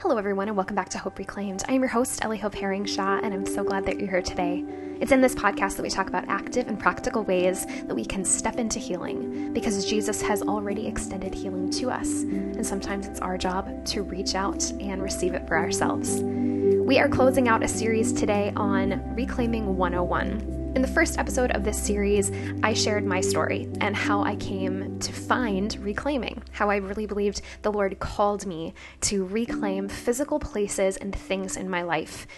Hello, everyone, and welcome back to Hope Reclaimed. I am your host, Ellie Hope Herringshaw, and I'm so glad that you're here today. It's in this podcast that we talk about active and practical ways that we can step into healing because Jesus has already extended healing to us, and sometimes it's our job to reach out and receive it for ourselves. We are closing out a series today on Reclaiming 101. In the first episode of this series, I shared my story and how I came to find reclaiming, how I really believed the Lord called me to reclaim physical places and things in my life.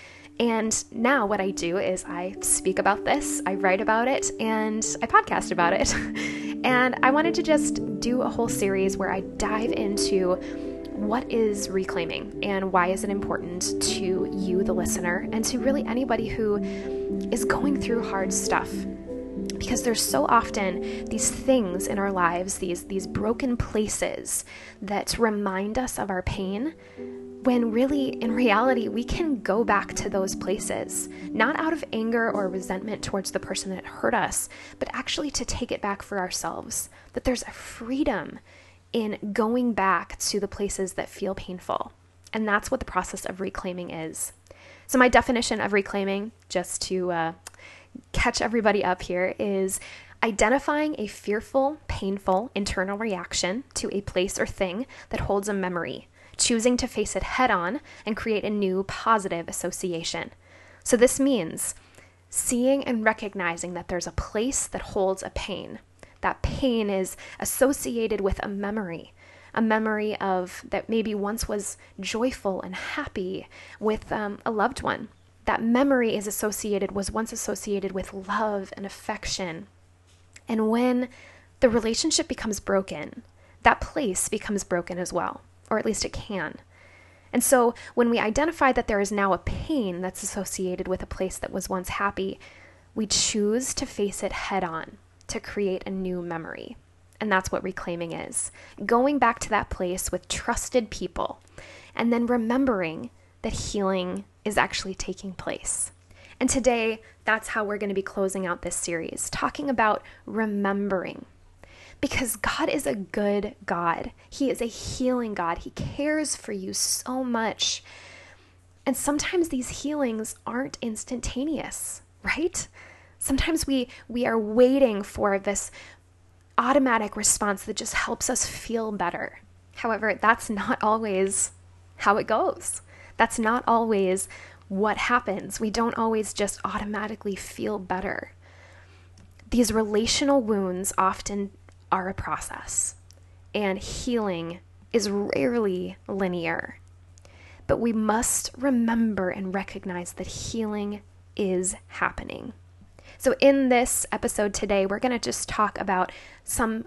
And now, what I do is I speak about this, I write about it, and I podcast about it. and I wanted to just do a whole series where I dive into what is reclaiming and why is it important to you, the listener, and to really anybody who is going through hard stuff. Because there's so often these things in our lives these these broken places that remind us of our pain when really in reality we can go back to those places not out of anger or resentment towards the person that hurt us but actually to take it back for ourselves that there's a freedom in going back to the places that feel painful. And that's what the process of reclaiming is so, my definition of reclaiming, just to uh, catch everybody up here, is identifying a fearful, painful internal reaction to a place or thing that holds a memory, choosing to face it head on and create a new positive association. So, this means seeing and recognizing that there's a place that holds a pain. That pain is associated with a memory a memory of that maybe once was joyful and happy with um, a loved one. That memory is associated, was once associated with love and affection. And when the relationship becomes broken, that place becomes broken as well, or at least it can. And so when we identify that there is now a pain that's associated with a place that was once happy, we choose to face it head on to create a new memory. And that's what reclaiming is going back to that place with trusted people and then remembering that healing is actually taking place. And today, that's how we're going to be closing out this series, talking about remembering. Because God is a good God. He is a healing God. He cares for you so much. And sometimes these healings aren't instantaneous, right? Sometimes we we are waiting for this automatic response that just helps us feel better. However, that's not always how it goes. That's not always what happens. We don't always just automatically feel better. These relational wounds often are a process, and healing is rarely linear. But we must remember and recognize that healing is happening. So, in this episode today, we're going to just talk about some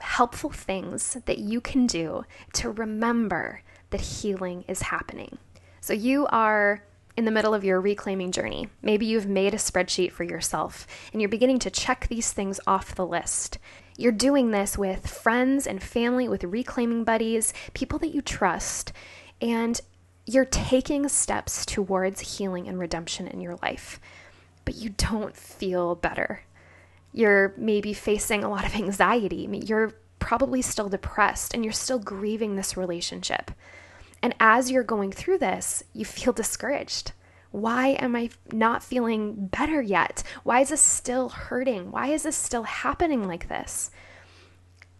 helpful things that you can do to remember that healing is happening. So, you are in the middle of your reclaiming journey. Maybe you've made a spreadsheet for yourself and you're beginning to check these things off the list. You're doing this with friends and family, with reclaiming buddies, people that you trust, and you're taking steps towards healing and redemption in your life but you don't feel better. You're maybe facing a lot of anxiety. You're probably still depressed and you're still grieving this relationship. And as you're going through this, you feel discouraged. Why am I not feeling better yet? Why is this still hurting? Why is this still happening like this?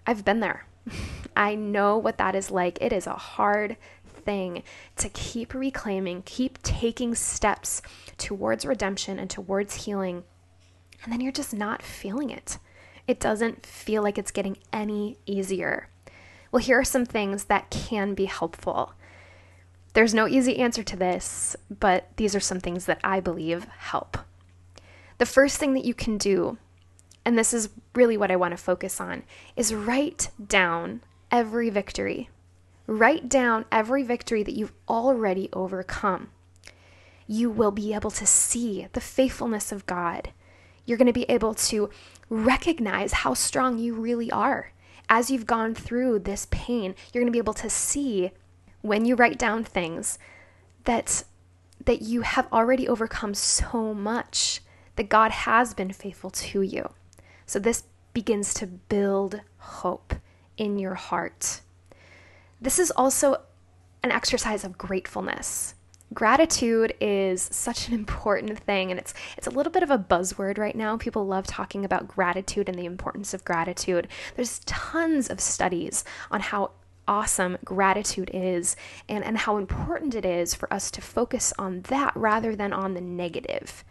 I've been there. I know what that is like. It is a hard thing to keep reclaiming, keep taking steps towards redemption and towards healing. And then you're just not feeling it. It doesn't feel like it's getting any easier. Well, here are some things that can be helpful. There's no easy answer to this, but these are some things that I believe help. The first thing that you can do, and this is really what I want to focus on, is write down every victory. Write down every victory that you've already overcome. You will be able to see the faithfulness of God. You're going to be able to recognize how strong you really are. As you've gone through this pain, you're going to be able to see when you write down things that that you have already overcome so much that God has been faithful to you. So this begins to build hope in your heart. This is also an exercise of gratefulness. Gratitude is such an important thing and it's it's a little bit of a buzzword right now. People love talking about gratitude and the importance of gratitude. There's tons of studies on how awesome gratitude is and, and how important it is for us to focus on that rather than on the negative.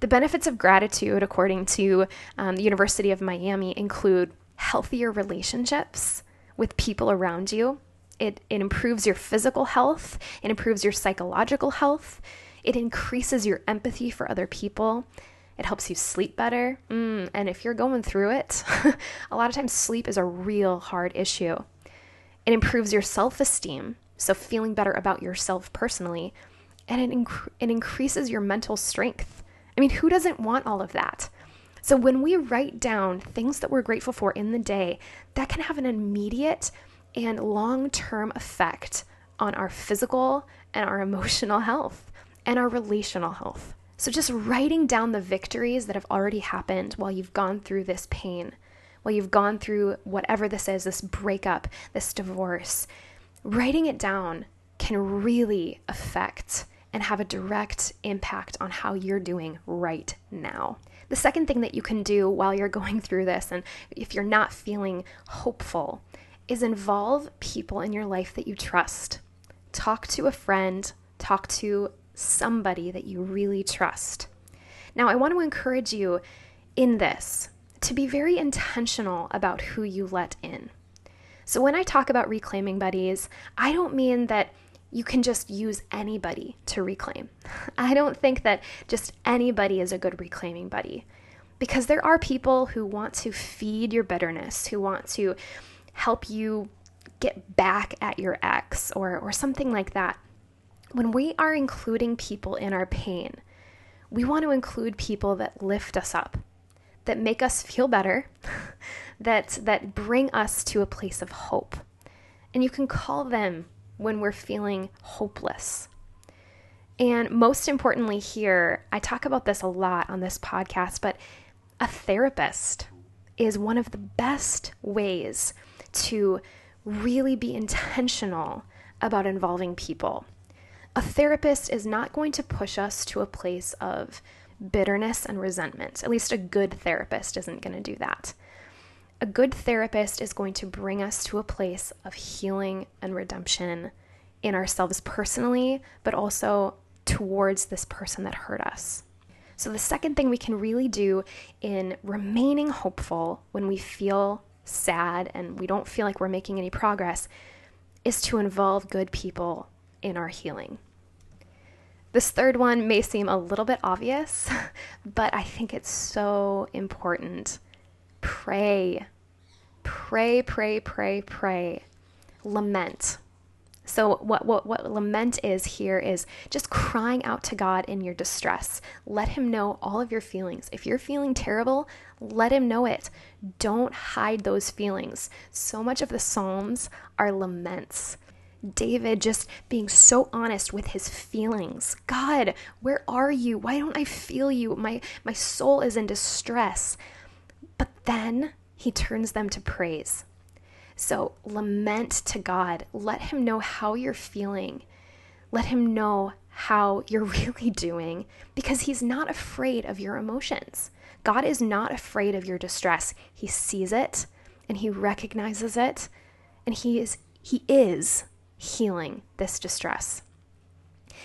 The benefits of gratitude, according to um, the University of Miami, include healthier relationships with people around you. It, it improves your physical health, it improves your psychological health, it increases your empathy for other people. It helps you sleep better. Mm, and if you're going through it, a lot of times sleep is a real hard issue. It improves your self esteem, so feeling better about yourself personally, and it, inc- it increases your mental strength. I mean, who doesn't want all of that? So, when we write down things that we're grateful for in the day, that can have an immediate and long term effect on our physical and our emotional health and our relational health. So, just writing down the victories that have already happened while you've gone through this pain while you've gone through whatever this is this breakup, this divorce, writing it down can really affect and have a direct impact on how you're doing right now. The second thing that you can do while you're going through this, and if you're not feeling hopeful, is involve people in your life that you trust. Talk to a friend, talk to somebody that you really trust. Now, I want to encourage you in this to be very intentional about who you let in. So, when I talk about reclaiming buddies, I don't mean that you can just use anybody to reclaim. I don't think that just anybody is a good reclaiming buddy because there are people who want to feed your bitterness, who want to help you get back at your ex or, or something like that. When we are including people in our pain, we want to include people that lift us up, that make us feel better, that that bring us to a place of hope. And you can call them when we're feeling hopeless. And most importantly here, I talk about this a lot on this podcast, but a therapist is one of the best ways to really be intentional about involving people. A therapist is not going to push us to a place of bitterness and resentment. At least a good therapist isn't going to do that. A good therapist is going to bring us to a place of healing and redemption in ourselves personally, but also towards this person that hurt us. So, the second thing we can really do in remaining hopeful when we feel sad and we don't feel like we're making any progress is to involve good people in our healing. This third one may seem a little bit obvious, but I think it's so important. Pray. Pray, pray, pray, pray. Lament. So, what, what, what lament is here is just crying out to God in your distress. Let Him know all of your feelings. If you're feeling terrible, let Him know it. Don't hide those feelings. So much of the Psalms are laments. David just being so honest with his feelings. God, where are you? Why don't I feel you? My my soul is in distress. Then he turns them to praise. So lament to God. Let him know how you're feeling. Let him know how you're really doing because he's not afraid of your emotions. God is not afraid of your distress. He sees it and he recognizes it and he is he is healing this distress.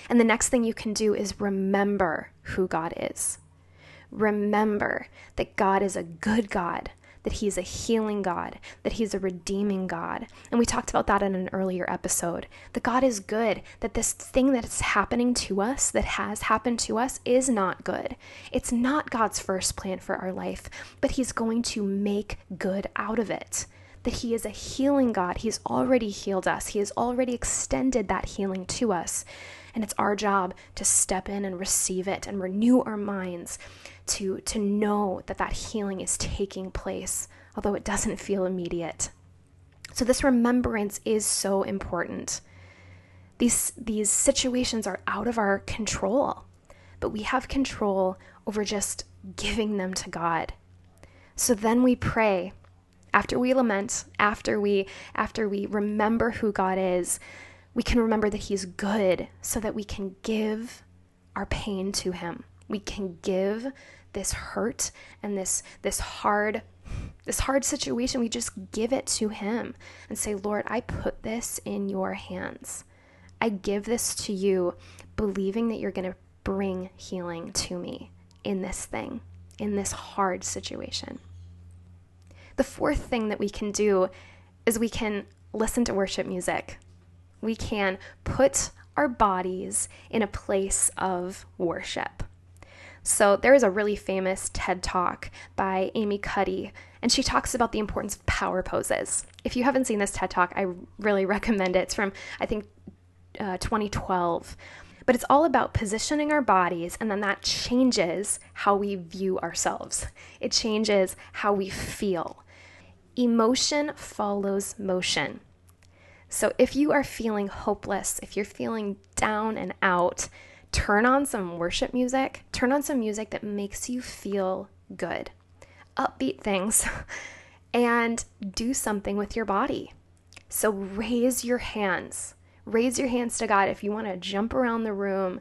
And the next thing you can do is remember who God is. Remember that God is a good God, that He's a healing God, that He's a redeeming God. And we talked about that in an earlier episode. That God is good, that this thing that's happening to us, that has happened to us, is not good. It's not God's first plan for our life, but He's going to make good out of it that He is a healing God. He's already healed us, He has already extended that healing to us. And it's our job to step in and receive it and renew our minds to, to know that that healing is taking place, although it doesn't feel immediate. So, this remembrance is so important. These, these situations are out of our control, but we have control over just giving them to God. So then we pray after we lament, after we after we remember who God is, We can remember that He's good so that we can give our pain to Him. We can give this hurt and this, this hard this hard situation, we just give it to Him and say, Lord, I put this in your hands. I give this to you, believing that you're going to bring healing to me in this thing, in this hard situation. The fourth thing that we can do is we can listen to worship music. We can put our bodies in a place of worship. So, there is a really famous TED talk by Amy Cuddy, and she talks about the importance of power poses. If you haven't seen this TED talk, I really recommend it. It's from, I think, uh, 2012. But it's all about positioning our bodies, and then that changes how we view ourselves. It changes how we feel. Emotion follows motion. So if you are feeling hopeless, if you're feeling down and out, turn on some worship music, turn on some music that makes you feel good, upbeat things, and do something with your body. So raise your hands. Raise your hands to God if you want to jump around the room.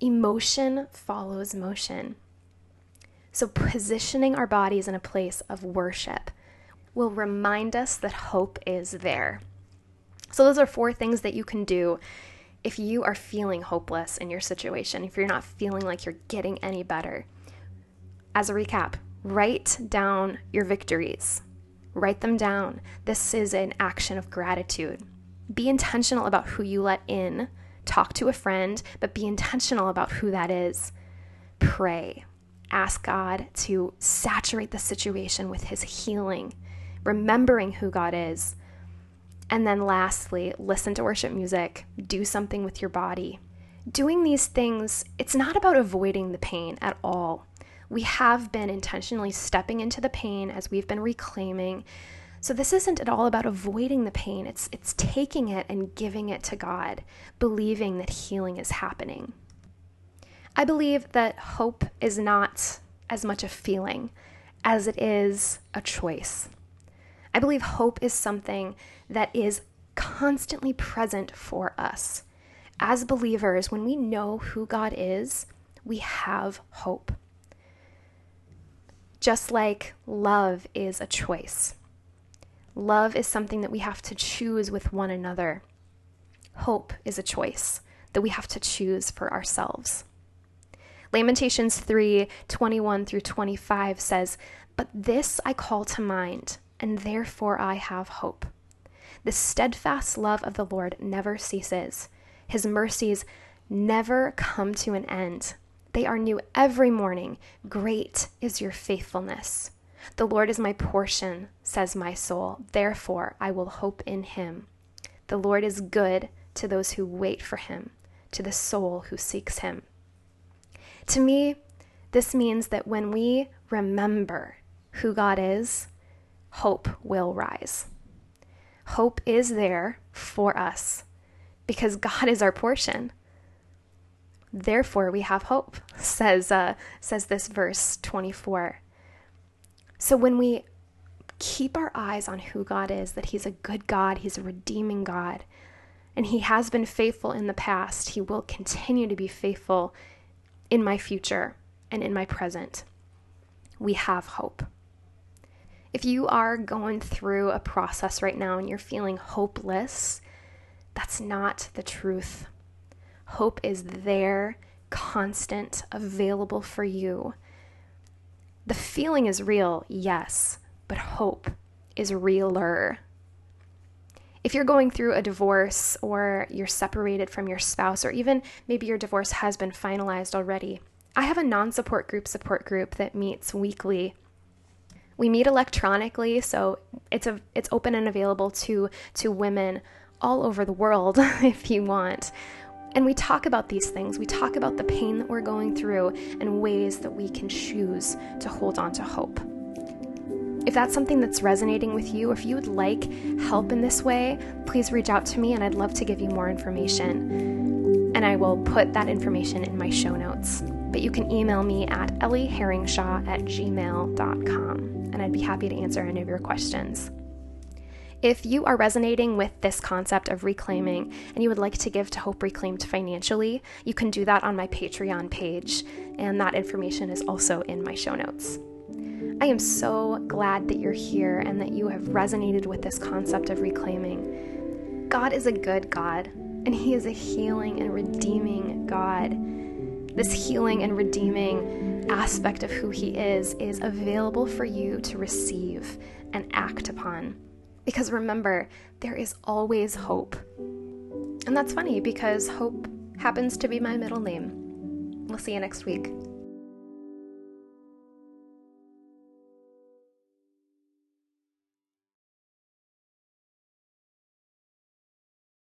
Emotion follows motion. So, positioning our bodies in a place of worship will remind us that hope is there. So, those are four things that you can do if you are feeling hopeless in your situation, if you're not feeling like you're getting any better, as a recap, write down your victories. Write them down. This is an action of gratitude. Be intentional about who you let in. Talk to a friend, but be intentional about who that is. Pray. Ask God to saturate the situation with His healing, remembering who God is and then lastly, listen to worship music, do something with your body. Doing these things, it's not about avoiding the pain at all. We have been intentionally stepping into the pain as we've been reclaiming. So this isn't at all about avoiding the pain. It's it's taking it and giving it to God, believing that healing is happening. I believe that hope is not as much a feeling as it is a choice. I believe hope is something that is constantly present for us. As believers, when we know who God is, we have hope. Just like love is a choice, love is something that we have to choose with one another. Hope is a choice that we have to choose for ourselves. Lamentations 3 21 through 25 says, But this I call to mind and therefore I have hope. The steadfast love of the Lord never ceases, His mercies never come to an end. They are new every morning. Great is your faithfulness. The Lord is my portion, says my soul. Therefore, I will hope in him. The Lord is good to those who wait for him, to the soul who seeks him. To me, this means that when we remember who God is, hope will rise. Hope is there for us because God is our portion. Therefore, we have hope, says, uh, says this verse 24. So when we keep our eyes on who God is, that He's a good God, He's a redeeming God, and He has been faithful in the past, He will continue to be faithful in my future and in my present. We have hope. If you are going through a process right now and you're feeling hopeless, that's not the truth. Hope is there, constant, available for you. The feeling is real, yes, but hope is realer. If you're going through a divorce or you're separated from your spouse, or even maybe your divorce has been finalized already, I have a non support group support group that meets weekly we meet electronically, so it's a it's open and available to to women all over the world if you want. And we talk about these things. We talk about the pain that we're going through and ways that we can choose to hold on to hope. If that's something that's resonating with you, if you would like help in this way, please reach out to me and I'd love to give you more information. And I will put that information in my show notes. But you can email me at ellieherringshaw at gmail.com and I'd be happy to answer any of your questions. If you are resonating with this concept of reclaiming and you would like to give to Hope Reclaimed financially, you can do that on my Patreon page, and that information is also in my show notes. I am so glad that you're here and that you have resonated with this concept of reclaiming. God is a good God, and He is a healing and redeeming God. This healing and redeeming aspect of who He is is available for you to receive and act upon. Because remember, there is always hope. And that's funny because hope happens to be my middle name. We'll see you next week.